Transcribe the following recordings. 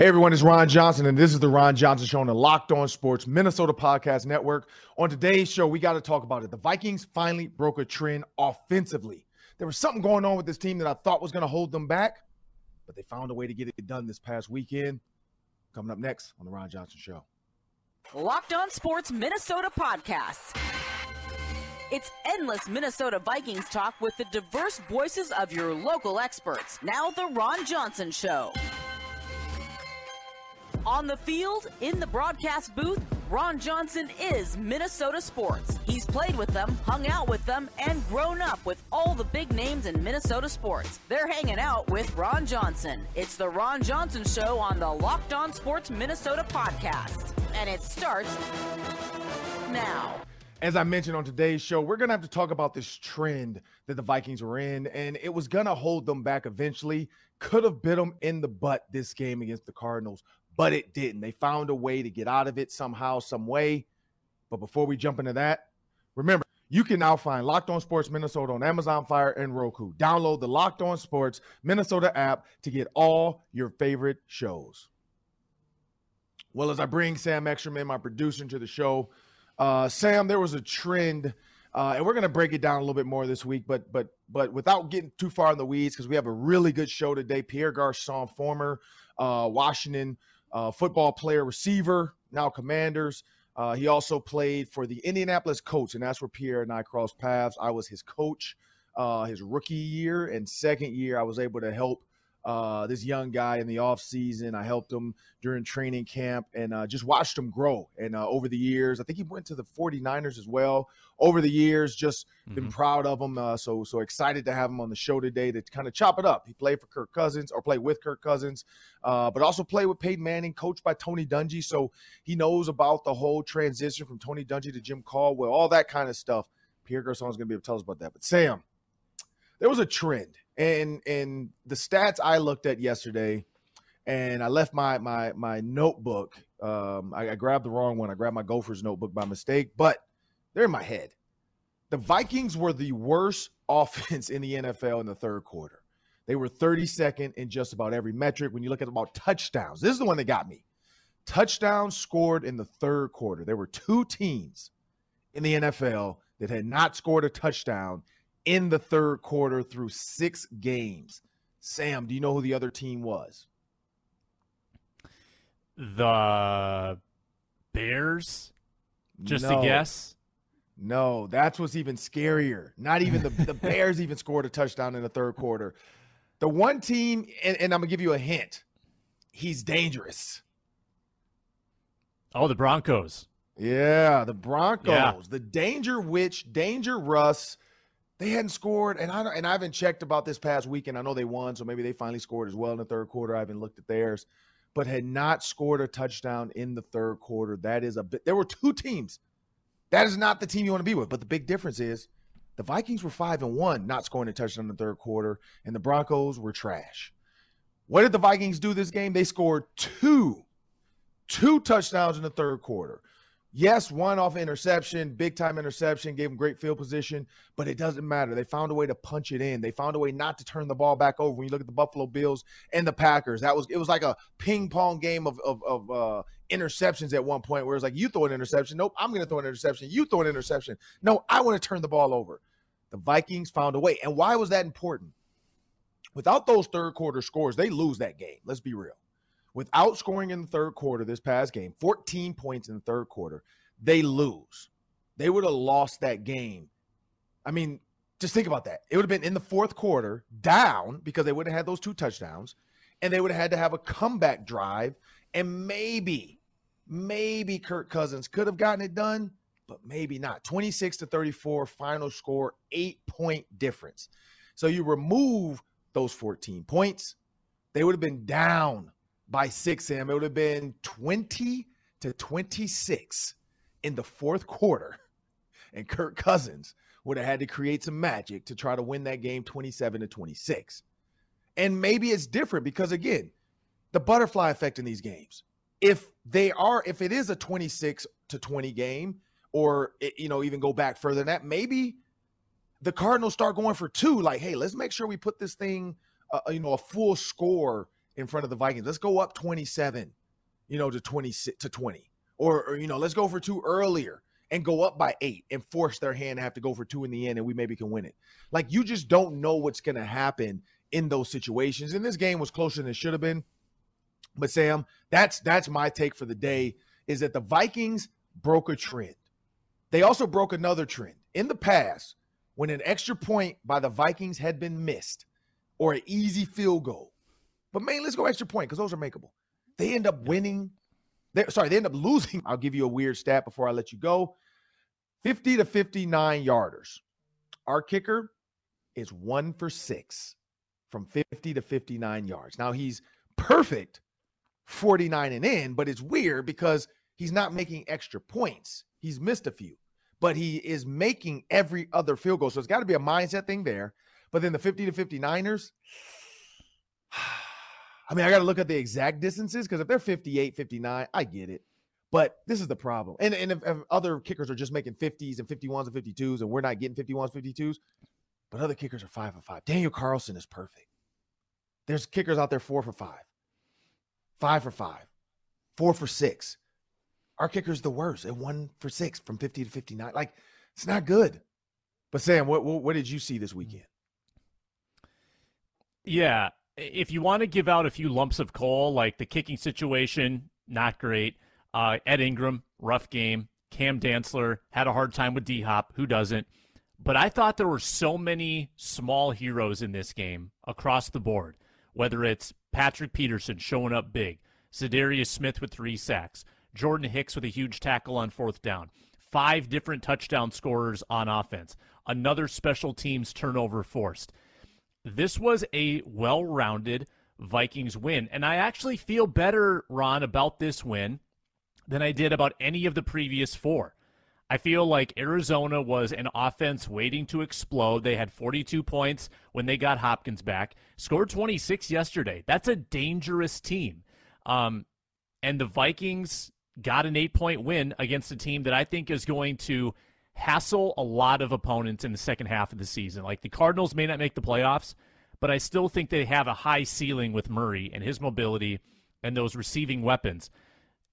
Hey everyone, it's Ron Johnson, and this is the Ron Johnson Show on the Locked On Sports Minnesota Podcast Network. On today's show, we got to talk about it. The Vikings finally broke a trend offensively. There was something going on with this team that I thought was going to hold them back, but they found a way to get it done this past weekend. Coming up next on the Ron Johnson Show. Locked On Sports Minnesota Podcast. It's endless Minnesota Vikings talk with the diverse voices of your local experts. Now, the Ron Johnson Show. On the field, in the broadcast booth, Ron Johnson is Minnesota sports. He's played with them, hung out with them, and grown up with all the big names in Minnesota sports. They're hanging out with Ron Johnson. It's the Ron Johnson Show on the Locked On Sports Minnesota podcast. And it starts now. As I mentioned on today's show, we're going to have to talk about this trend that the Vikings were in, and it was going to hold them back eventually. Could have bit them in the butt this game against the Cardinals, but it didn't. They found a way to get out of it somehow, some way. But before we jump into that, remember, you can now find Locked On Sports Minnesota on Amazon Fire and Roku. Download the Locked On Sports Minnesota app to get all your favorite shows. Well, as I bring Sam Ekstrom, my producer, to the show, uh, Sam, there was a trend, uh, and we're going to break it down a little bit more this week, but but but without getting too far in the weeds, because we have a really good show today. Pierre Garcon, former uh, Washington uh, football player, receiver, now Commanders. Uh, he also played for the Indianapolis Colts, and that's where Pierre and I crossed paths. I was his coach uh, his rookie year, and second year I was able to help uh, this young guy in the off season. I helped him during training camp and uh, just watched him grow. And uh, over the years, I think he went to the 49ers as well. Over the years, just mm-hmm. been proud of him. Uh, so so excited to have him on the show today to kind of chop it up. He played for Kirk Cousins or played with Kirk Cousins, uh, but also played with Peyton Manning, coached by Tony Dungy. So he knows about the whole transition from Tony Dungy to Jim Caldwell, all that kind of stuff. Pierre Garcon is going to be able to tell us about that. But Sam, there was a trend and and the stats I looked at yesterday, and I left my my my notebook. Um, I, I grabbed the wrong one. I grabbed my Gophers notebook by mistake, but they're in my head. The Vikings were the worst offense in the NFL in the third quarter. They were 32nd in just about every metric. When you look at about touchdowns, this is the one that got me. Touchdowns scored in the third quarter. There were two teams in the NFL that had not scored a touchdown in the third quarter through six games. Sam, do you know who the other team was? The Bears? Just no. a guess? No, that's what's even scarier. Not even the, the Bears even scored a touchdown in the third quarter. The one team, and, and I'm gonna give you a hint, he's dangerous. Oh, the Broncos. Yeah, the Broncos. Yeah. The Danger Witch, Danger Russ they hadn't scored, and I and I haven't checked about this past weekend. I know they won, so maybe they finally scored as well in the third quarter. I haven't looked at theirs, but had not scored a touchdown in the third quarter. That is a bit. There were two teams. That is not the team you want to be with. But the big difference is the Vikings were five and one, not scoring a touchdown in the third quarter, and the Broncos were trash. What did the Vikings do this game? They scored two, two touchdowns in the third quarter. Yes, one off interception, big time interception, gave them great field position, but it doesn't matter. They found a way to punch it in. They found a way not to turn the ball back over. When you look at the Buffalo Bills and the Packers, that was it was like a ping pong game of of, of uh, interceptions at one point, where it's like you throw an interception, nope, I'm going to throw an interception. You throw an interception, no, I want to turn the ball over. The Vikings found a way, and why was that important? Without those third quarter scores, they lose that game. Let's be real without scoring in the third quarter this past game, 14 points in the third quarter, they lose. They would have lost that game. I mean, just think about that. It would have been in the fourth quarter, down because they would have had those two touchdowns, and they would have had to have a comeback drive. And maybe, maybe Kirk Cousins could have gotten it done, but maybe not. 26 to 34, final score, eight point difference. So you remove those 14 points, they would have been down by six, Sam. It would have been 20 to 26 in the fourth quarter. And Kirk Cousins would have had to create some magic to try to win that game 27 to 26. And maybe it's different because, again, the butterfly effect in these games. If they are, if it is a 26 to 20 game, or, it, you know, even go back further than that, maybe the Cardinals start going for two. Like, hey, let's make sure we put this thing, uh, you know, a full score in front of the Vikings. Let's go up 27, you know, to 20 to 20. Or, or you know, let's go for two earlier and go up by eight and force their hand to have to go for two in the end and we maybe can win it. Like you just don't know what's to happen in those situations. And this game was closer than it should have been. But Sam, that's that's my take for the day is that the Vikings broke a trend. They also broke another trend. In the past, when an extra point by the Vikings had been missed or an easy field goal, but mainly let's go extra point because those are makeable. They end up winning. They're, sorry, they end up losing. I'll give you a weird stat before I let you go 50 to 59 yarders. Our kicker is one for six from 50 to 59 yards. Now he's perfect 49 and in, but it's weird because he's not making extra points. He's missed a few, but he is making every other field goal. So it's got to be a mindset thing there. But then the 50 to 59ers, I mean, I got to look at the exact distances because if they're 58, 59, I get it. But this is the problem. And, and if, if, other kickers are just making 50s and 51s and 52s, and we're not getting 51s, 52s, but other kickers are five for five. Daniel Carlson is perfect. There's kickers out there four for five, five for five, four for six. Our kicker's the worst at one for six from 50 to 59. Like, it's not good. But Sam, what, what, what did you see this weekend? Yeah, if you want to give out a few lumps of coal, like the kicking situation, not great. Uh, Ed Ingram, rough game. Cam Dantzler had a hard time with D Hop. Who doesn't? But I thought there were so many small heroes in this game across the board, whether it's Patrick Peterson showing up big, Za'Darius Smith with three sacks, Jordan Hicks with a huge tackle on fourth down, five different touchdown scorers on offense, another special teams turnover forced this was a well rounded Vikings win. And I actually feel better, Ron, about this win than I did about any of the previous four. I feel like Arizona was an offense waiting to explode. They had 42 points when they got Hopkins back, scored 26 yesterday. That's a dangerous team. Um, and the Vikings got an eight point win against a team that I think is going to hassle a lot of opponents in the second half of the season. Like the Cardinals may not make the playoffs, but I still think they have a high ceiling with Murray and his mobility and those receiving weapons.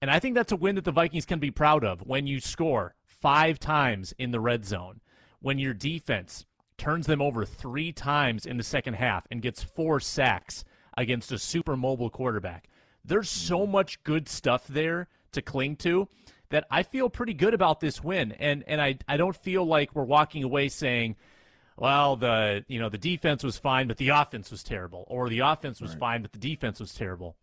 And I think that's a win that the Vikings can be proud of when you score five times in the red zone, when your defense turns them over three times in the second half and gets four sacks against a super mobile quarterback. There's so much good stuff there to cling to that I feel pretty good about this win, and and I I don't feel like we're walking away saying, well, the you know the defense was fine, but the offense was terrible, or the offense was right. fine, but the defense was terrible.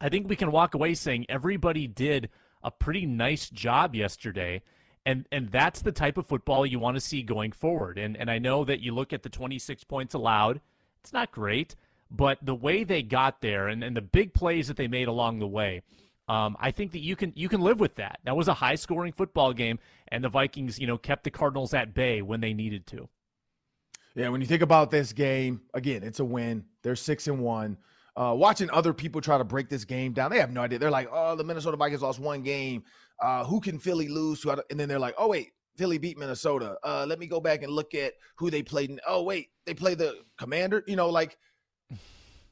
I think we can walk away saying everybody did a pretty nice job yesterday. And and that's the type of football you want to see going forward. And and I know that you look at the 26 points allowed, it's not great, but the way they got there and, and the big plays that they made along the way, um, I think that you can you can live with that. That was a high scoring football game, and the Vikings, you know, kept the Cardinals at bay when they needed to. Yeah, when you think about this game, again, it's a win. They're six and one. Uh, watching other people try to break this game down, they have no idea. They're like, "Oh, the Minnesota Vikings lost one game. Uh, who can Philly lose to?" And then they're like, "Oh wait, Philly beat Minnesota. Uh, let me go back and look at who they played. Oh wait, they played the Commander. You know, like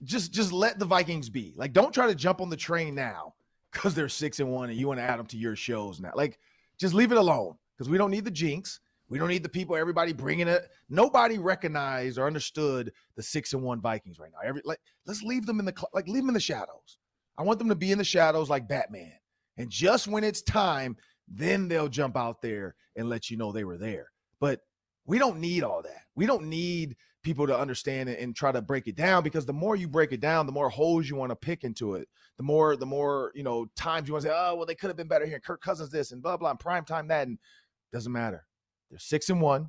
just just let the Vikings be. Like, don't try to jump on the train now because they're six and one and you want to add them to your shows now. Like, just leave it alone because we don't need the jinx. We don't need the people, everybody bringing it. Nobody recognized or understood the six and one Vikings right now. Every like, let's leave them in the like, leave them in the shadows. I want them to be in the shadows like Batman. And just when it's time, then they'll jump out there and let you know they were there. But we don't need all that. We don't need people to understand it and try to break it down because the more you break it down, the more holes you want to pick into it. The more, the more, you know, times you want to say, oh, well, they could have been better here. Kirk Cousins this and blah, blah, and prime time that. And doesn't matter. They're six and one.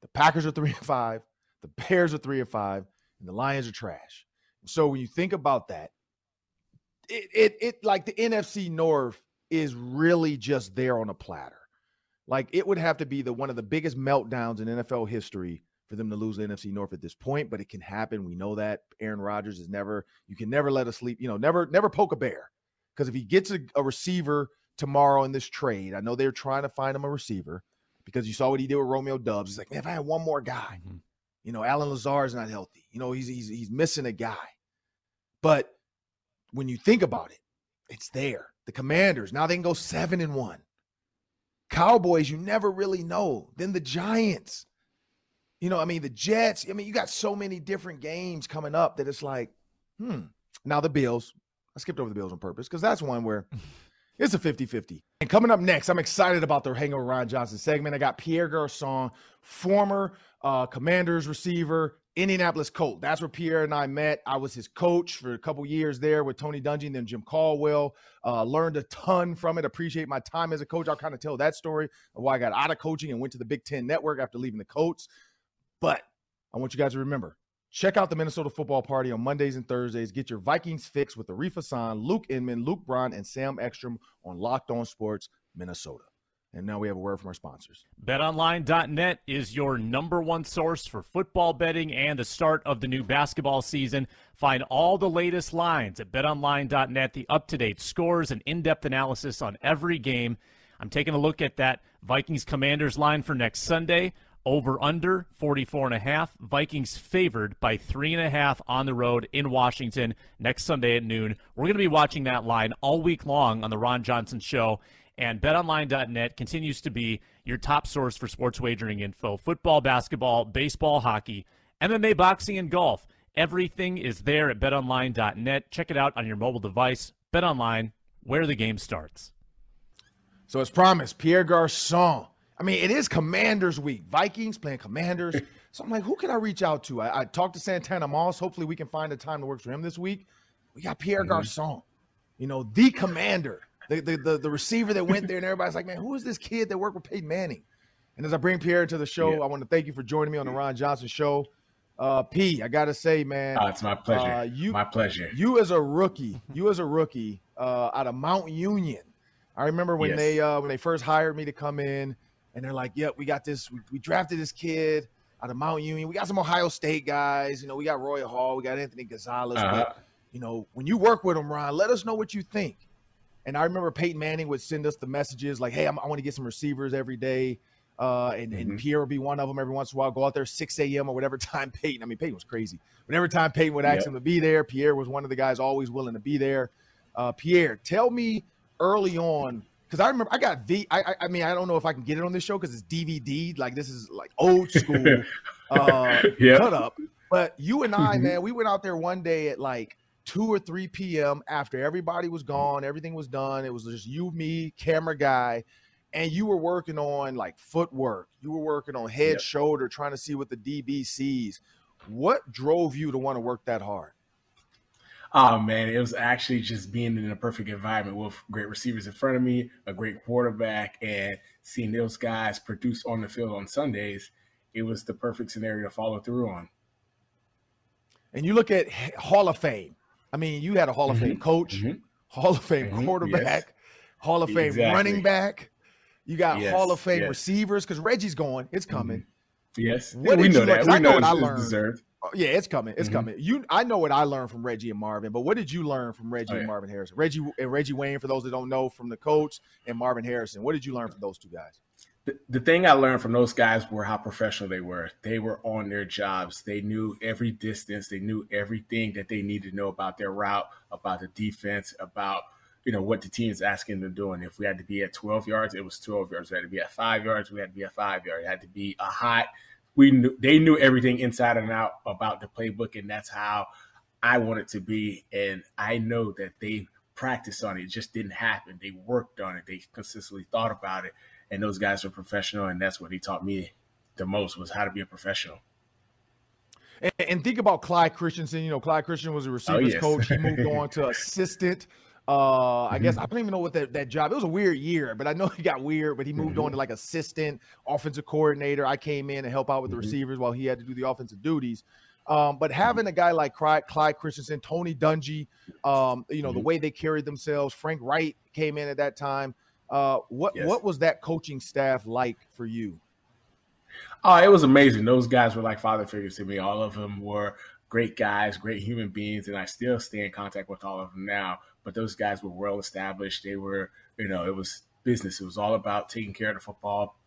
The Packers are three and five. The Bears are three and five. And the Lions are trash. So when you think about that, it, it, it like the NFC North is really just there on a platter. Like it would have to be the one of the biggest meltdowns in NFL history for them to lose the NFC North at this point, but it can happen. We know that Aaron Rodgers is never, you can never let us sleep, you know, never, never poke a bear. Because if he gets a, a, receiver tomorrow in this trade, I know they're trying to find him a receiver because you saw what he did with Romeo Doubs. He's like, man, if I had one more guy, mm-hmm. you know, Allen Lazard is not healthy. You know, he's, he's, he's missing a guy. But when you think about it, it's there. The Commanders now they can go seven and one. Cowboys, you never really know. Then the Giants. You know, I mean, the Jets. I mean, you got so many different games coming up that it's like, hmm. Now the Bills. I skipped over the Bills on purpose because that's one where it's a 50 50. And coming up next, I'm excited about the Hangover Ron Johnson segment. I got Pierre Garcon, former uh, Commanders receiver, Indianapolis Colt. That's where Pierre and I met. I was his coach for a couple years there with Tony Dungy and then Jim Caldwell. Uh, learned a ton from it. Appreciate my time as a coach. I'll kind of tell that story of why I got out of coaching and went to the Big Ten Network after leaving the Colts. But I want you guys to remember check out the Minnesota Football Party on Mondays and Thursdays. Get your Vikings fix with Arif Hassan, Luke Inman, Luke Braun, and Sam Ekstrom on Locked On Sports Minnesota. And now we have a word from our sponsors. BetOnline.net is your number one source for football betting and the start of the new basketball season. Find all the latest lines at BetOnline.net, the up to date scores and in depth analysis on every game. I'm taking a look at that Vikings Commanders line for next Sunday. Over under 44 and a half. Vikings favored by three and a half on the road in Washington next Sunday at noon. We're going to be watching that line all week long on the Ron Johnson Show. And betonline.net continues to be your top source for sports wagering info football, basketball, baseball, hockey, MMA, boxing, and golf. Everything is there at betonline.net. Check it out on your mobile device. BetOnline, where the game starts. So, as promised, Pierre Garcon. I mean, it is Commanders week. Vikings playing Commanders. So I'm like, who can I reach out to? I, I talked to Santana Moss. Hopefully, we can find a time that works for him this week. We got Pierre mm-hmm. Garcon, you know, the commander the, the, the, the, receiver that went there, and everybody's like, man, who is this kid that worked with Peyton Manning? And as I bring Pierre to the show, yeah. I want to thank you for joining me on the Ron Johnson Show. Uh, P, I gotta say, man, oh, it's my pleasure. Uh, you, my pleasure. You as a rookie, you as a rookie uh, out of Mount Union. I remember when yes. they uh, when they first hired me to come in, and they're like, "Yep, we got this. We, we drafted this kid out of Mount Union. We got some Ohio State guys. You know, we got Roy Hall, we got Anthony Gonzalez. Uh-huh. But, you know, when you work with them, Ron, let us know what you think." And I remember Peyton Manning would send us the messages like, "Hey, I'm, i want to get some receivers every day." Uh, and, mm-hmm. and Pierre would be one of them every once in a while. Go out there 6 a.m. or whatever time Peyton. I mean, Peyton was crazy. Whenever time Peyton would ask yep. him to be there, Pierre was one of the guys always willing to be there. Uh, Pierre, tell me early on because I remember I got V. I, I mean, I don't know if I can get it on this show because it's DVD. Like this is like old school uh, yep. cut up. But you and I, mm-hmm. man, we went out there one day at like two or 3 p.m. after everybody was gone, everything was done. It was just you, me, camera guy, and you were working on like footwork. You were working on head, yep. shoulder, trying to see what the DB sees. What drove you to want to work that hard? Oh man, it was actually just being in a perfect environment with great receivers in front of me, a great quarterback, and seeing those guys produce on the field on Sundays. It was the perfect scenario to follow through on. And you look at Hall of Fame. I mean, you had a Hall of Fame mm-hmm. coach, mm-hmm. Hall of Fame mm-hmm. quarterback, yes. Hall of Fame exactly. running back. You got yes. Hall of Fame yes. receivers because Reggie's going. It's coming. Mm-hmm. Yes, what we know that. We I know, know what I learned. Deserved. Oh, yeah, it's coming. It's mm-hmm. coming. You, I know what I learned from Reggie and Marvin, but what did you learn from Reggie oh, yeah. and Marvin Harrison? Reggie and Reggie Wayne, for those that don't know, from the coach and Marvin Harrison. What did you learn from those two guys? the, the thing I learned from those guys were how professional they were. They were on their jobs. They knew every distance. They knew everything that they needed to know about their route, about the defense, about you know what the team is asking them to do. And if we had to be at 12 yards, it was 12 yards. We had to be at five yards. We had to be at five yards. It had to be a hot. We knew they knew everything inside and out about the playbook, and that's how I wanted to be. And I know that they practiced on it. It just didn't happen. They worked on it. They consistently thought about it and those guys were professional, and that's what he taught me the most was how to be a professional. And, and think about Clyde Christensen. You know, Clyde Christensen was a receivers oh, yes. coach. He moved on to assistant. Uh, I mm-hmm. guess I don't even know what that, that job. It was a weird year, but I know he got weird. But he moved mm-hmm. on to like assistant, offensive coordinator. I came in and help out with the mm-hmm. receivers while he had to do the offensive duties. Um, but having a guy like Clyde, Clyde Christensen, Tony Dungy, um, you know, the mm-hmm. way they carried themselves. Frank Reich came in at that time. Uh, what yes. what was that coaching staff like for you? Oh, it was amazing. Those guys were like father figures to me. All of them were great guys, great human beings, and I still stay in contact with all of them now. But those guys were well established. They were, you know, it was business. It was all about taking care of the football,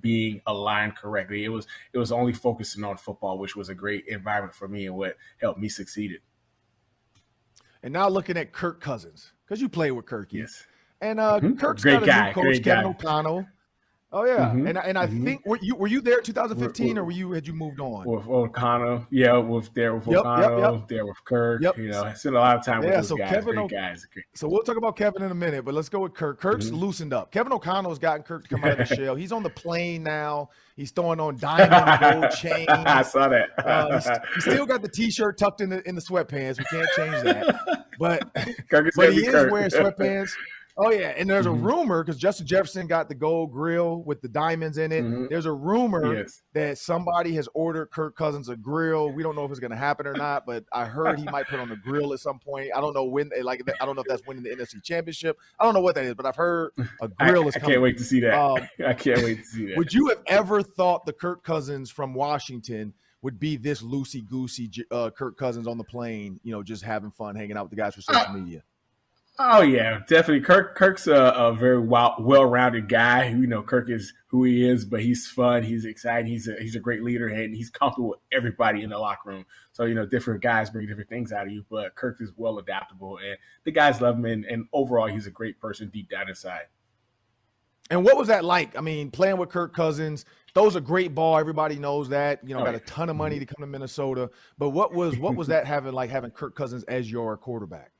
being aligned correctly. It was it was only focusing on football, which was a great environment for me and what helped me succeed. and now looking at Kirk Cousins because you play with Kirk. Yes. And uh, mm-hmm. Kirk's great got a guy, new coach, Kevin guy. O'Connell. Oh yeah, Mhm, and and I mhm. think were you were you there 2015 We're- or were you had you moved on? With O'Connell, yeah, with there with Yep, yep, O'Connell, there with Kirk. Yep. You know, I spent a lot of time with Yeah, those so guys. Kevin O- guys. So we'll talk about Kevin in a minute, but let's go with Kirk. Kirk's Mhm. loosened up. Kevin O'Connell's gotten Kirk to come out of the shell. He's on the plane now. He's throwing on diamond gold chains. I saw that. Uh, he's, he's still got the t-shirt tucked in the in the sweatpants. We can't change that. But Kirk is but he is Kirk. wearing sweatpants. Oh yeah, and there's Mhm. a rumor because Justin Jefferson got the gold grill with the diamonds in it. Mhm. There's a rumor Yes. that somebody has ordered Kirk Cousins a grill. We don't know if it's going to happen or not, but I heard he might put on a grill at some point. I don't know when. Like I don't know if that's winning the NFC Championship. I don't know what that is, but I've heard a grill is Coming. I can't wait to see that. Um, I can't wait to see that. Would you have ever thought the Kirk Cousins from Washington would be this loosey goosey uh, Kirk Cousins on the plane? You know, just having fun, hanging out with the guys for social media. Oh yeah, definitely. Kirk Kirk's a, a very well well rounded guy. You know, Kirk is who he is, but he's fun. He's exciting. He's a, he's a great leader, and he's comfortable with everybody in the locker room. So you know, different guys bring different things out of you, but Kirk is well adaptable, and the guys love him. And, and overall, he's a great person deep down inside. And what was that like? I mean, playing with Kirk Cousins, throws a great ball. Everybody knows that. You know, Oh, got a ton of money mm-hmm. to come to Minnesota. But what was what was that having like having Kirk Cousins as your quarterback?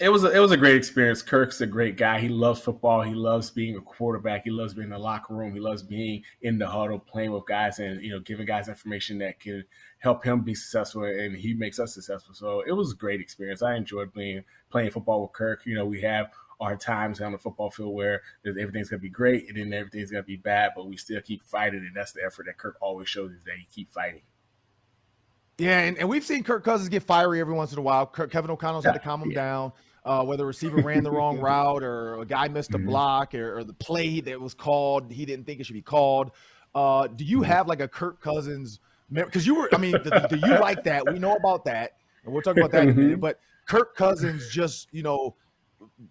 It was a, it was a great experience. Kirk's a great guy. He loves football. He loves being a quarterback. He loves being in the locker room. He loves being in the huddle, playing with guys, and you know, giving guys information that can help him be successful, and he makes us successful. So it was a great experience. I enjoyed being playing football with Kirk. You know, we have our times on the football field where everything's gonna be great, and then everything's gonna be bad, but we still keep fighting, and that's the effort that Kirk always shows is that he keep fighting. Yeah, and, and we've seen Kirk Cousins get fiery every once in a while. Kirk, Kevin O'Connell's had to calm him Yeah. down. Uh, whether a receiver ran the wrong route or a guy missed a Mhm. block or, or the play that was called, he didn't think it should be called. Uh, do you Mhm. have like a Kirk Cousins? Because you were, I mean, do, you like that? We know about that, and we'll talk about that in a minute. Mhm. But Kirk Cousins just, you know,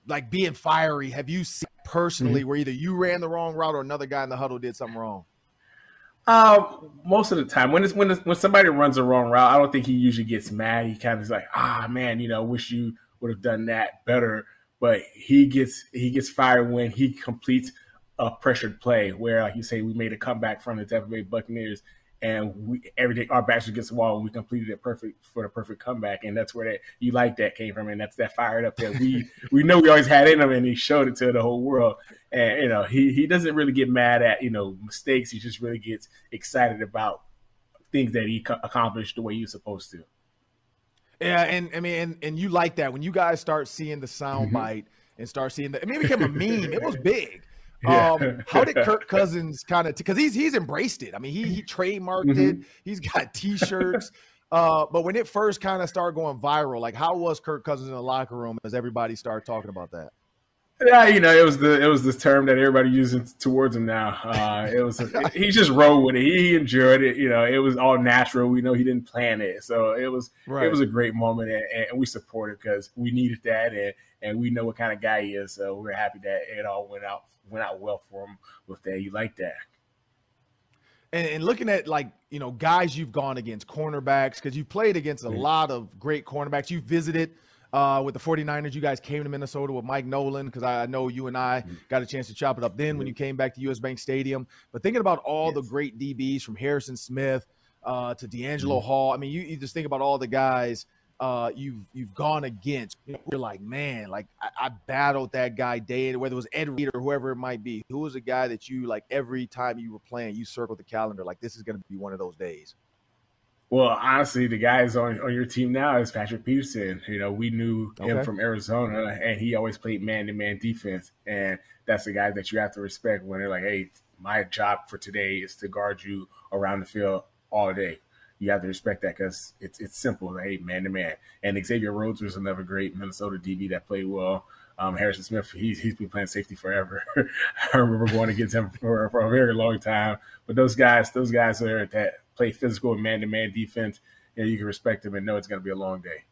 like being fiery. Have you seen personally where either you ran the wrong route or another guy in the huddle did something wrong? Uh, most of the time, when it's when it's, when somebody runs the wrong route, I don't think he usually gets mad. He kind of is like, ah, man, you know, wish you would have done that better. But he gets he gets fired when he completes a pressured play, where like you say, we made a comeback from the Tampa Bay Buccaneers, and we everything our backs against the wall, and we completed it perfect for the perfect comeback, and that's where that you like that came from, and that's that fired up that we we know we always had in him, and he showed it to the whole world. And you know, he he doesn't really get mad at you know mistakes. He just really gets excited about things that he co- accomplished the way he was supposed to. Yeah, and I mean, and, and you like that when you guys start seeing the sound Mhm. bite and start seeing. I mean, it became a meme. It was big. Yeah. Um, how did Kirk Cousins kind of because he's he's embraced it. I mean, he he trademarked Mm-hmm. it. He's got T-shirts. uh, but when it first kind of started going viral, like how was Kirk Cousins in the locker room as everybody started talking about that? Yeah, you know, it was the it was this term that everybody uses towards him now. Uh, it was he just rolled with it. He enjoyed it. You know, it was all natural. We know he didn't plan it, so it was it was a great moment, and, and we support it because we needed that, and and we know what kind of guy he is. So we're happy that it all went out went out well for him with that. You like that? and, and looking at like you know guys you've gone against cornerbacks because you played against a Mhm. lot of great cornerbacks you visited uh, with the 49ers you guys came to minnesota with mike nolan because I, know you and i Mhm. got a chance to chop it up then when Mhm. you came back to us bank stadium but thinking about all the great dbs from harrison smith uh, to d'angelo Mhm. hall i mean you, you just think about all the guys uh, you've you've gone against. You know, you're like, man, like I, I battled that guy day, whether it was Ed Reed or whoever it might be. Who was a guy that you like every time you were playing, you circled the calendar like this is going to be one of those days. Well, honestly, the guys on, on your team now is Patrick Peterson. You know, we knew him from Arizona, and he always played man to man defense. And that's the guy that you have to respect when they're like, hey, my job for today is to guard you around the field all day. You have to respect that because it's it's simple. Hey, man to man. And Xavier Rhodes was another great Minnesota DB that played well. Um, Harrison Smith, he's he's been playing safety forever. I remember going against him for, for a very long time. But those guys, those guys are that play physical man to man defense. You, know, you can respect them and know it's going to be a long day.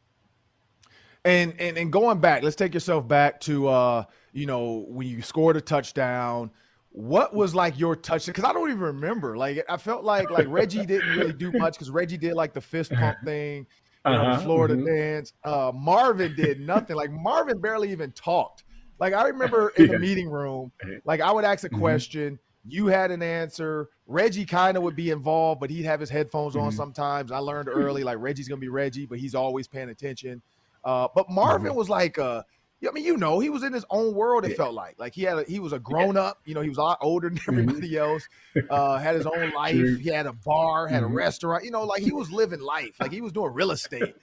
And and and going back, let's take yourself back to uh, you know, when you scored a touchdown. What was like your touch? Because I don't even remember. Like I felt like like Reggie didn't really do much because Reggie did like the fist pump thing, you know, uh-huh. Florida mm-hmm. dance. Uh, Marvin did nothing. like Marvin barely even talked. Like I remember in the meeting room, like I would ask a mm-hmm. question, you had an answer. Reggie kind of would be involved, but he'd have his headphones on mm-hmm. sometimes. I learned early, like Reggie's gonna be Reggie, but he's always paying attention. Uh, but Marvin mm-hmm. was like, uh, I mean, you know, he was in his own world. It yeah. felt like, like he had, a, he was a grown yeah. up. You know, he was a lot older than mm-hmm. everybody else. Uh, had his own life. True. He had a bar, had mm-hmm. a restaurant. You know, like he was living life. Like he was doing real estate.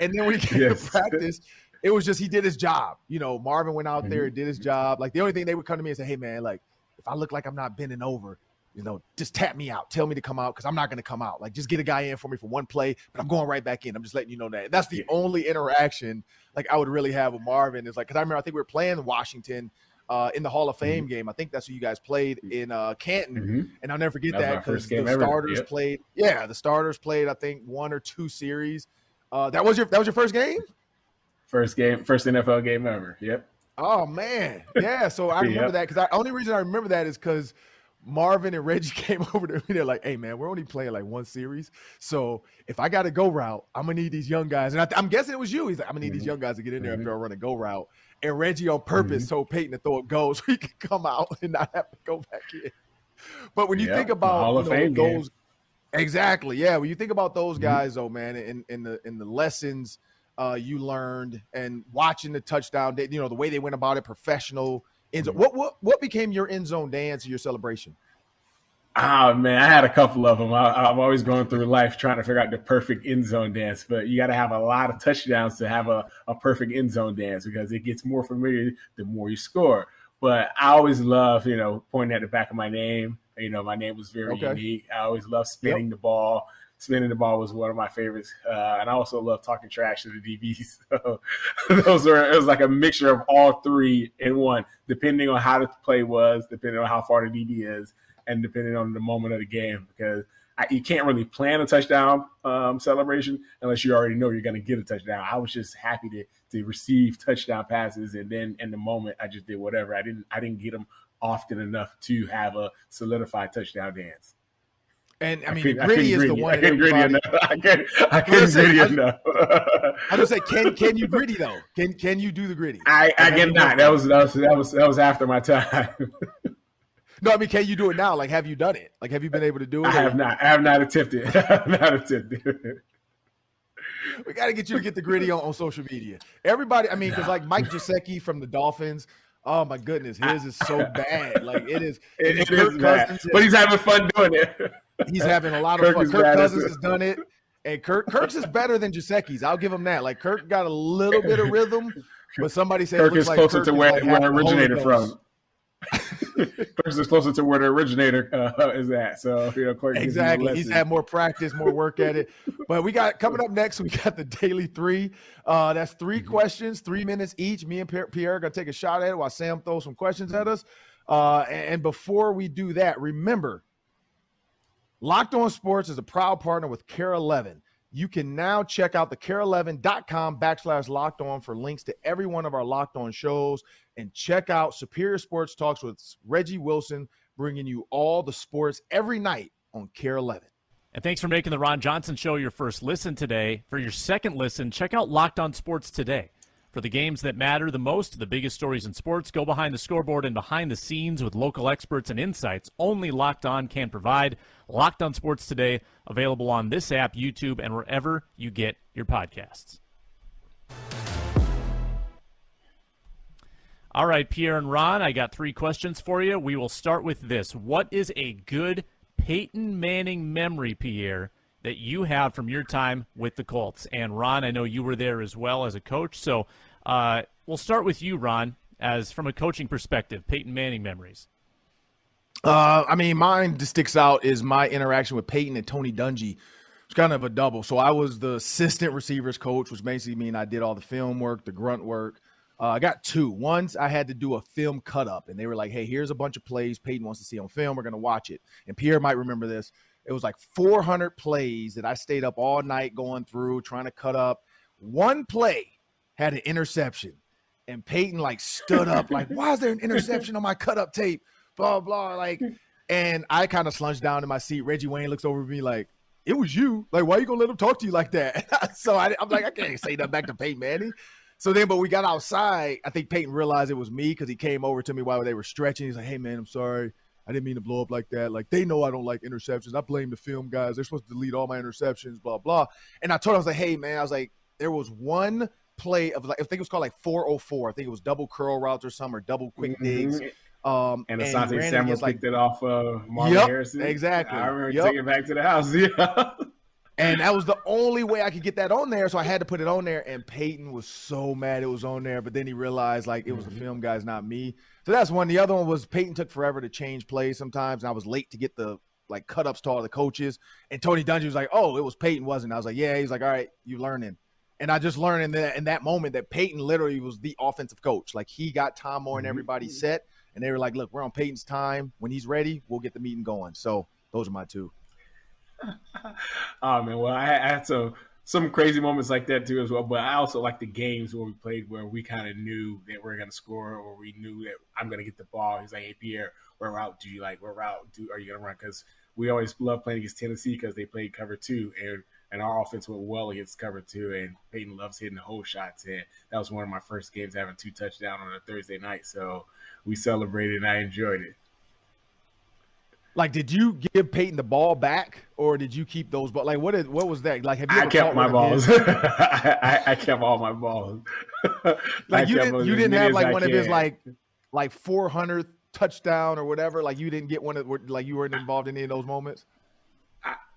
And then when he came yes. to practice, it was just he did his job. You know, Marvin went out mm-hmm. there and did his job. Like the only thing they would come to me and say, "Hey, man, like if I look like I'm not bending over, you know, just tap me out. Tell me to come out because I'm not going to come out. Like, just get a guy in for me for one play, but I'm going right back in. I'm just letting you know that. That's the only interaction like I would really have with Marvin. Is like because I remember I think we were playing Washington uh, in the Hall of Fame mm-hmm. game. I think that's who you guys played in uh, Canton, mm-hmm. and I'll never forget that because the ever. starters yep. played. Yeah, the starters played. I think one or two series. Uh, that was your that was your first game. First game, first NFL game ever. Yep. Oh man, yeah. So I remember yep. that because the only reason I remember that is because Marvin and Reggie came over to me. They're like, "Hey, man, we're only playing like one series, so if I got to go route, I'm gonna need these young guys." And I, am guessing it was you. He's like, "I'm gonna need mm-hmm. these young guys to get in there mm-hmm. after I run a go route." And Reggie on purpose mm-hmm. told Peyton to throw a goals so he could come out and not have to go back in. But when you think about you know, those, game. exactly, yeah. When you think about those mm-hmm. guys, though, man, in in the in the lessons uh, you learned and watching the touchdown, you know, the way they went about it, professional end mm-hmm. zone. What what what became your end zone dance or your celebration? Oh man, I had a couple of them. I, am always going through life trying to figure out the perfect end zone dance, but you got to have a lot of touchdowns to have a, a perfect end zone dance because it gets more familiar the more you score. But I always love, you know, pointing at the back of my name. You know, my name was very okay. unique. I always love spinning yep. the ball. Spinning the ball was one of my favorites, uh, and I also love talking trash to the DBs. So those are it was like a mixture of all three in one, depending on how the play was, depending on how far the DB is, and depending on the moment of the game. Because I, you can't really plan a touchdown um, celebration unless you already know you're going to get a touchdown. I was just happy to to receive touchdown passes, and then in the moment, I just did whatever. I didn't I didn't get them often enough to have a solidified touchdown dance. And I mean, I griddy is the one. I couldn't griddy enough. I couldn't, I couldn't griddy I, enough. I just say, can can you griddy though? Can can you do the griddy? I I cannot. That was that was that was that was after my time. no, I mean, can you do it now? Like, have you done it? Like, have you been able to do it? I have not. I have not attempted. I have not attempted. we got to get you to get the griddy on, on social media. Everybody, I mean, because like Mike Gesicki from the Dolphins, Oh my goodness, his is so bad. Like it is. it, it is bad. but he's having fun doing it. He's having a lot of Kirk fun. Kirk Cousins has done it, and Kirk Kirk's is better than Gesicki's. I'll give him that. Like Kirk got a little bit of rhythm, but somebody said Kirk is like closer Kirk to where, like where it originated from. Clemson is closer to where the originator uh, is at. So you know, exactly. He's had more practice, more work at it. But we got coming up next. We got the daily three. Uh, that's 3 mm-hmm. questions, three minutes each. Me and Pierre, Pierre are gonna take a shot at it while Sam throws some questions at us. Uh, and before we do that, remember, Locked On Sports is a proud partner with KARE 11 you can now check out the kare11.com backslash locked on for links to every one of our locked on shows and check out Superior Sports Talks with Reggie Wilson, bringing you all the sports every night on KARE 11. And thanks for making the Ron Johnson Show your first listen today. For your second listen, check out Locked On Sports today. For the games that matter the most, the biggest stories in sports, go behind the scoreboard and behind the scenes with local experts and insights only Locked On can provide. Locked On Sports today, available on this app, YouTube, and wherever you get your podcasts. All right, Pierre and Ron, I got three questions for you. We will start with this. What is a good Peyton Manning memory, Pierre, that you have from your time with the Colts? And Ron, I know you were there as well as a coach. So uh, we'll start with you, Ron, as from a coaching perspective, Peyton Manning memories. Uh, I mean, mine sticks out is my interaction with Peyton and Tony Dungy. It's kind of a double. So I was the assistant receivers coach, which basically mean I did all the film work, the grunt work. Uh, I got two. Once I had to do a film cut up, and they were like, "Hey, here's a bunch of plays Peyton wants to see on film. We're gonna watch it." And Pierre might remember this. It was like 400 plays that I stayed up all night going through trying to cut up. One play had an interception, and Peyton like stood up like, "Why is there an interception on my cut up tape?" Blah blah. Like, and I kind of slunched down in my seat. Reggie Wayne looks over at me like, it was you. Like, why are you gonna let him talk to you like that? so I, am like, I can't say that back to Peyton Manning. So then, but we got outside. I think Peyton realized it was me because he came over to me while they were stretching. He's like, "Hey, man, I'm sorry. I didn't mean to blow up like that. Like they know I don't like interceptions. I blame the film guys. They're supposed to delete all my interceptions. Blah blah." And I told him, I was like, "Hey, man, I was like, there was one play of like I think it was called like 404. I think it was double curl routes or some or double quick mm-hmm. digs." Um, and Asante Samuel like, picked it off uh, Marvin yep, Harrison. Exactly. I remember yep. taking it back to the house. Yeah. and that was the only way I could get that on there, so I had to put it on there. And Peyton was so mad it was on there, but then he realized like it was mm-hmm. the film guys, not me. So that's one. The other one was Peyton took forever to change plays sometimes, and I was late to get the like cut ups to all the coaches. And Tony Dungy was like, "Oh, it was Peyton, wasn't?" It? I was like, "Yeah." He's like, "All right, you learning." And I just learned in that in that moment that Peyton literally was the offensive coach. Like he got Tom Moore and mm-hmm. everybody set and they were like, "Look, we're on Peyton's time. When he's ready, we'll get the meeting going." So those are my two. oh man, well, I, I had some some crazy moments like that too as well. But I also like the games where we played where we kind of knew that we are to score or we knew that I'm to get the ball. He's like, "Hey Pierre, what route do you like? What route do are you to run?" Because we always love playing against Tennessee because they played cover two and and our offense went well against cover two. And Peyton loves hitting the hole shots. And that was one of my first games having two touchdowns on a Thursday night. So we celebrated and I enjoyed it. Like, did you give Peyton the ball back, or did you keep those? But like, what is what was that? Like, have you I kept my balls. I, I, kept all my balls. like you didn't, you didn't have like one can. of his like like 400 touchdown or whatever. Like you didn't get one of like you weren't involved in any of those moments.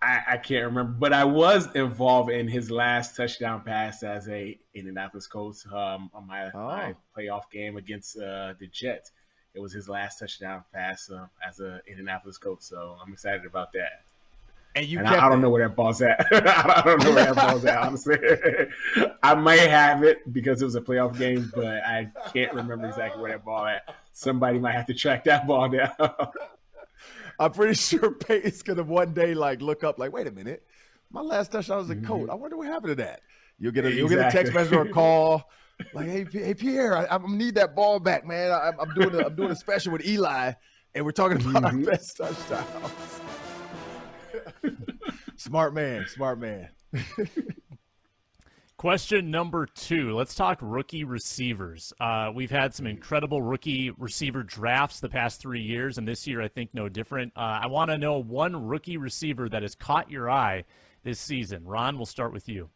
I, I, can't remember, but I was involved in his last touchdown pass as a Indianapolis Colts um, on my, oh. my, playoff game against uh, the Jets. It was his last touchdown pass uh, as a Indianapolis coach. so I'm excited about that. And you, and I, I, don't know where that ball's at. I don't know where that ball's at. Honestly, I may have it because it was a playoff game, but I can't remember exactly where that ball at. Somebody might have to track that ball down. I'm pretty sure Peyton's gonna one day like look up, like, wait a minute, my last touchdown was a coat. Mm-hmm. I wonder what happened to that. You'll get a exactly. you'll get a text message or a call. Like, hey, hey Pierre, I, I need that ball back, man. I, am doing a, I'm doing a special with Eli, and we're talking about mm-hmm. our best touchdowns. smart man, smart man. Question number two. Let's talk rookie receivers. Uh, we've had some incredible rookie receiver drafts the past three years, and this year I think no different. Uh, I want to know one rookie receiver that has caught your eye this season. Ron, we'll start with you.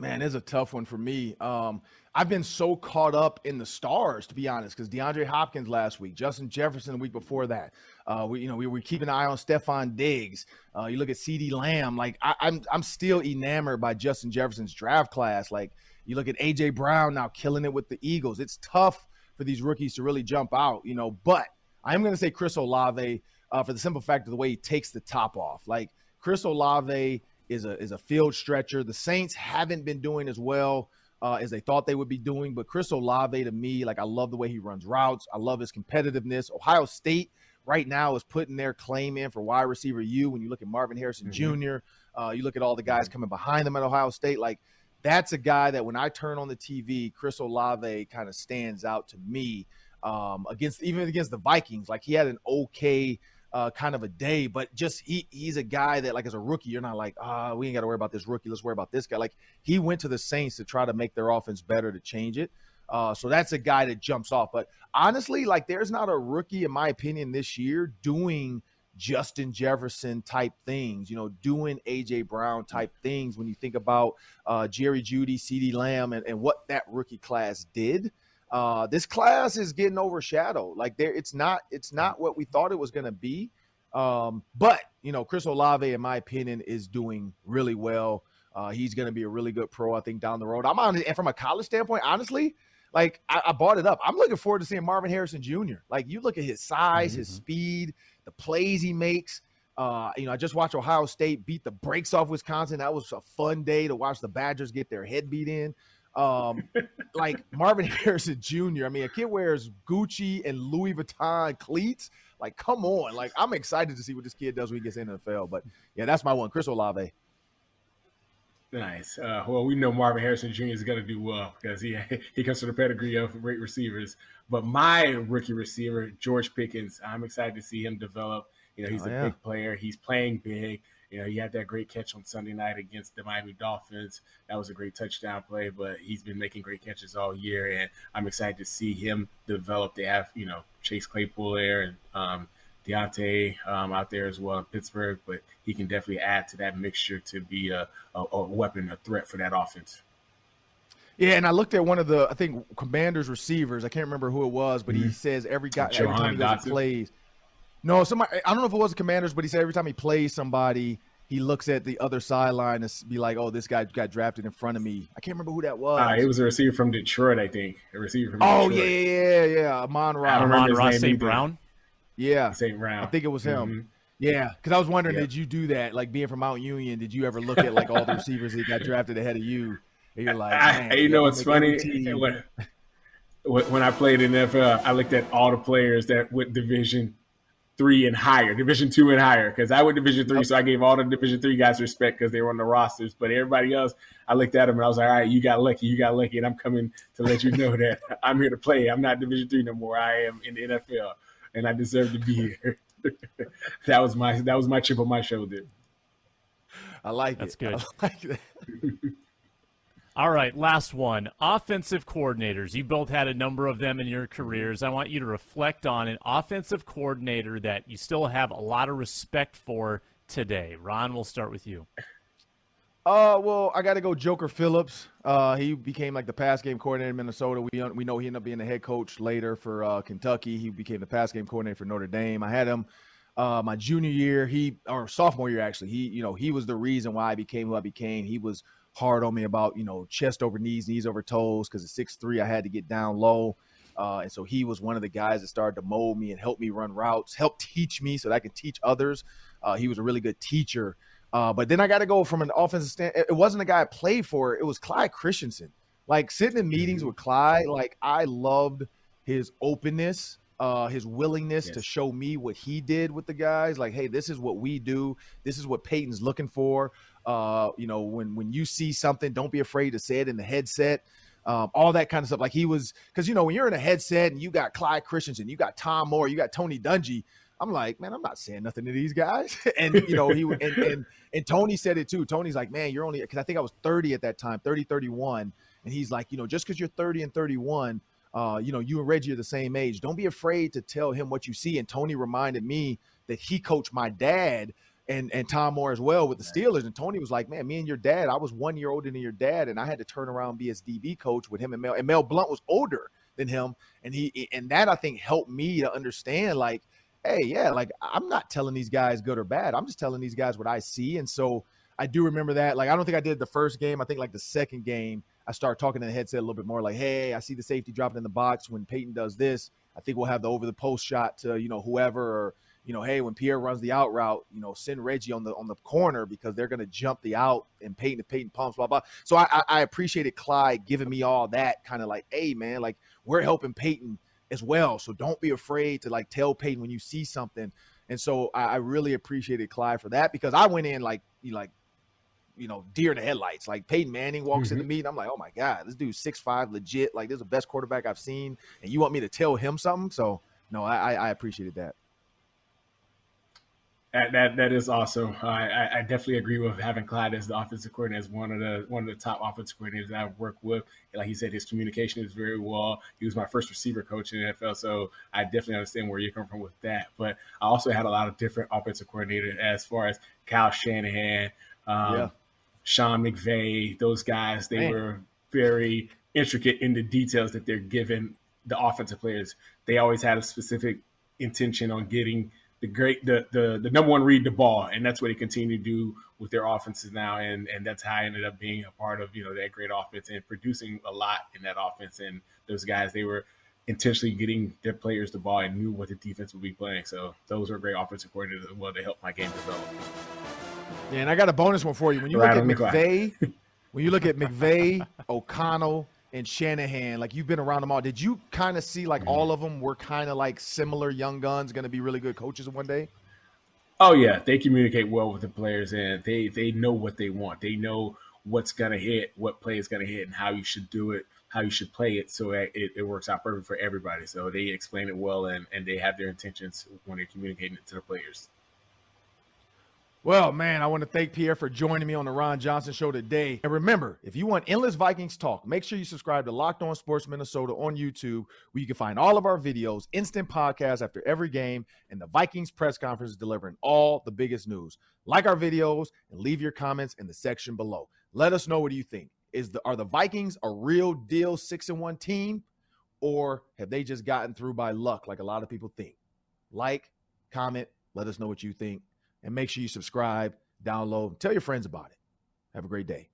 Man, it's a tough one for me. Um, I've been so caught up in the stars, to be honest, because DeAndre Hopkins last week, Justin Jefferson the week before that. Uh, we, you know, we were keeping an eye on Stefon Diggs. Uh, you look at CeeDee Lamb. Like I, I'm, I'm still enamored by Justin Jefferson's draft class. Like you look at AJ Brown now killing it with the Eagles. It's tough for these rookies to really jump out, you know. But I'm going to say Chris Olave uh, for the simple fact of the way he takes the top off. Like Chris Olave is a is a field stretcher. The Saints haven't been doing as well uh, as they thought they would be doing. But Chris Olave, to me, like I love the way he runs routes. I love his competitiveness. Ohio State right now is putting their claim in for wide receiver U. When you look at Marvin Harrison mm-hmm. Jr., uh, you look at all the guys coming behind them at Ohio State. Like that's a guy that when I turn on the TV, Chris Olave kind of stands out to me um, against even against the Vikings. Like he had an okay uh, kind of a day, but just he he's a guy that like as a rookie, you're not like, ah, oh, we ain't got to worry about this rookie. Let's worry about this guy. Like he went to the Saints to try to make their offense better to change it. Uh, so that's a guy that jumps off. But honestly, like there's not a rookie, in my opinion, this year doing Justin Jefferson type things, you know, doing AJ Brown type things when you think about uh, Jerry Jeudy, CeeDee Lamb, and, and what that rookie class did. Uh, this class is getting overshadowed. Like there, it's not it's not what we thought it was going to be. Um, but you know, Chris Olave, in my opinion, is doing really well. Uh, he's going to be a really good pro, I think, down the road. I'm on, and from a college standpoint, honestly, like I, I, bought it up. I'm looking forward to seeing Marvin Harrison Jr. Like you look at his size, mm-hmm. his speed, the plays he makes. Uh, you know, I just watched Ohio State beat the brakes off Wisconsin. That was a fun day to watch the Badgers get their head beat in. Um, like Marvin Harrison Jr. I mean, a kid wears Gucci and Louis Vuitton cleats. Like, come on! Like, I'm excited to see what this kid does when he gets in the NFL. But yeah, that's my one, Chris Olave. Nice. Uh, well, we know Marvin Harrison Jr. is going to do well because he he comes from the pedigree of great receivers. But my rookie receiver, George Pickens, I'm excited to see him develop. You know, he's oh, a yeah. big player. He's playing big You know, he had that great catch on Sunday night against the Miami Dolphins. That was a great touchdown play, but he's been making great catches all year, and I'm excited to see him develop. They have, you know, Chase Claypool there and um, Diontae um, out there as well in Pittsburgh, but he can definitely add to that mixture to be a, a, a weapon, a threat for that offense. Yeah, and I looked at one of the I think Commanders receivers. I can't remember who it was, but mm-hmm. he says every guy every time he goes plays. No, somebody I don't know if it was the Commanders, but he said every time he plays somebody, he looks at the other sideline and be like, "Oh, this guy got drafted in front of me." I can't remember who that was. Uh, it was a receiver from Detroit, I think. A receiver from oh, Detroit. yeah, yeah, yeah, Amon Ra. Amon-Ra St. Brown. Yeah, St. Brown. I think it was him. Mm-hmm. Yeah, because I was wondering, did you do that? Like being from Mount Union, did you ever look at like all the receivers that got drafted ahead of you? And you're like, I, you know, it's funny when, when I played in NFL, I looked at all the players that went Division three and higher, Division two and higher, because I went Division three, so I gave all the Division three guys respect because they were on the rosters. But everybody else, I looked at them and I was like, all right, you got lucky, you got lucky, and I'm coming to let you know that I'm here to play. I'm not Division three no more. I am in the NFL, and I deserve to be here. that was my that was my chip on my shoulder. I like That's it. good. I like that. All right, last one. Offensive coordinators. You both had a number of them in your careers. I want you to reflect on an offensive coordinator that you still have a lot of respect for today. Ron, we'll start with you. Uh, well, I got to go Joker Phillips. Uh, he became like the pass game coordinator in Minnesota. We we know he ended up being the head coach later for uh, Kentucky. He became the pass game coordinator for Notre Dame. I had him uh, my junior year. He or sophomore year actually. He you know he was the reason why I became who I became. He was hard on me about you know chest over knees, knees over toes because at six three I had to get down low. Uh, and so he was one of the guys that started to mold me and help me run routes, help teach me so that I can teach others. Uh, he was a really good teacher. Uh, but then I got to go from an offensive stand. It wasn't a guy I played for. It was Clyde Christensen. Like sitting in meetings mm-hmm. with Clyde, like I loved his openness, uh, his willingness yes. to show me what he did with the guys. Like, hey, this is what we do. This is what Peyton's looking for. Uh, you know, when when you see something, don't be afraid to say it in the headset. Um, all that kind of stuff. Like he was, because you know, when you're in a headset and you got Clyde Christensen, you got Tom Moore, you got Tony Dungy. I'm like, man, I'm not saying nothing to these guys. and you know, he and, and and Tony said it too. Tony's like, man, you're only because I think I was 30 at that time, 30, 31, and he's like, you know, just because you're 30 and 31. Uh, you know, you and Reggie are the same age. Don't be afraid to tell him what you see. And Tony reminded me that he coached my dad and and Tom Moore as well with the Steelers. And Tony was like, "Man, me and your dad, I was one year older than your dad, and I had to turn around and be his DB coach with him and Mel. And Mel Blount was older than him, and he and that I think helped me to understand like, hey, yeah, like I'm not telling these guys good or bad. I'm just telling these guys what I see. And so I do remember that. Like I don't think I did the first game. I think like the second game, I started talking to the headset a little bit more. Like, hey, I see the safety dropping in the box when Peyton does this. I think we'll have the over the post shot to you know whoever or you know, hey, when Pierre runs the out route, you know, send Reggie on the on the corner because they're going to jump the out and Peyton if Peyton pumps, blah blah. So I, I appreciated Clyde giving me all that kind of like, hey man, like we're helping Peyton as well, so don't be afraid to like tell Peyton when you see something. And so I, I really appreciated Clyde for that because I went in like you like you know, deer in the headlights. Like Peyton Manning walks mm-hmm. in the meeting. I'm like, oh my God, this dude's six five, legit. Like, this is the best quarterback I've seen. And you want me to tell him something? So no, I, I appreciated that. That, that that is awesome. I, I definitely agree with having Clyde as the offensive coordinator as one of the one of the top offensive coordinators I've worked with. like he said, his communication is very well. He was my first receiver coach in the NFL, so I definitely understand where you're coming from with that. But I also had a lot of different offensive coordinators as far as Kyle Shanahan, um, yeah. Sean McVay, those guys. They Man. were very intricate in the details that they're giving the offensive players. They always had a specific intention on getting – the great the the the number one read the ball, and that's what they continue to do with their offenses now, and and that's how I ended up being a part of you know that great offense and producing a lot in that offense. And those guys, they were intentionally getting their players the ball and knew what the defense would be playing. So those are great offensive coordinators as well to help my game develop. Yeah, and I got a bonus one for you. When you right look at McVay, when you look at McVay, O'Connell, and Shanahan, like you've been around them all. Did you kind of see like mm-hmm. all of them were kind of like similar young guns, going to be really good coaches one day? Oh yeah, they communicate well with the players, and they they know what they want. They know what's going to hit, what play is going to hit, and how you should do it, how you should play it, so it, it works out perfect for everybody. So they explain it well, and and they have their intentions when they're communicating it to the players. Well, man, I want to thank Pierre for joining me on the Ron Johnson Show today. And remember, if you want endless Vikings talk, make sure you subscribe to Locked On Sports Minnesota on YouTube, where you can find all of our videos, instant podcasts after every game, and the Vikings press conference delivering all the biggest news. Like our videos and leave your comments in the section below. Let us know what you think. Is the are the Vikings a real deal six and one team, or have they just gotten through by luck like a lot of people think? Like, comment, let us know what you think and make sure you subscribe, download, and tell your friends about it. Have a great day.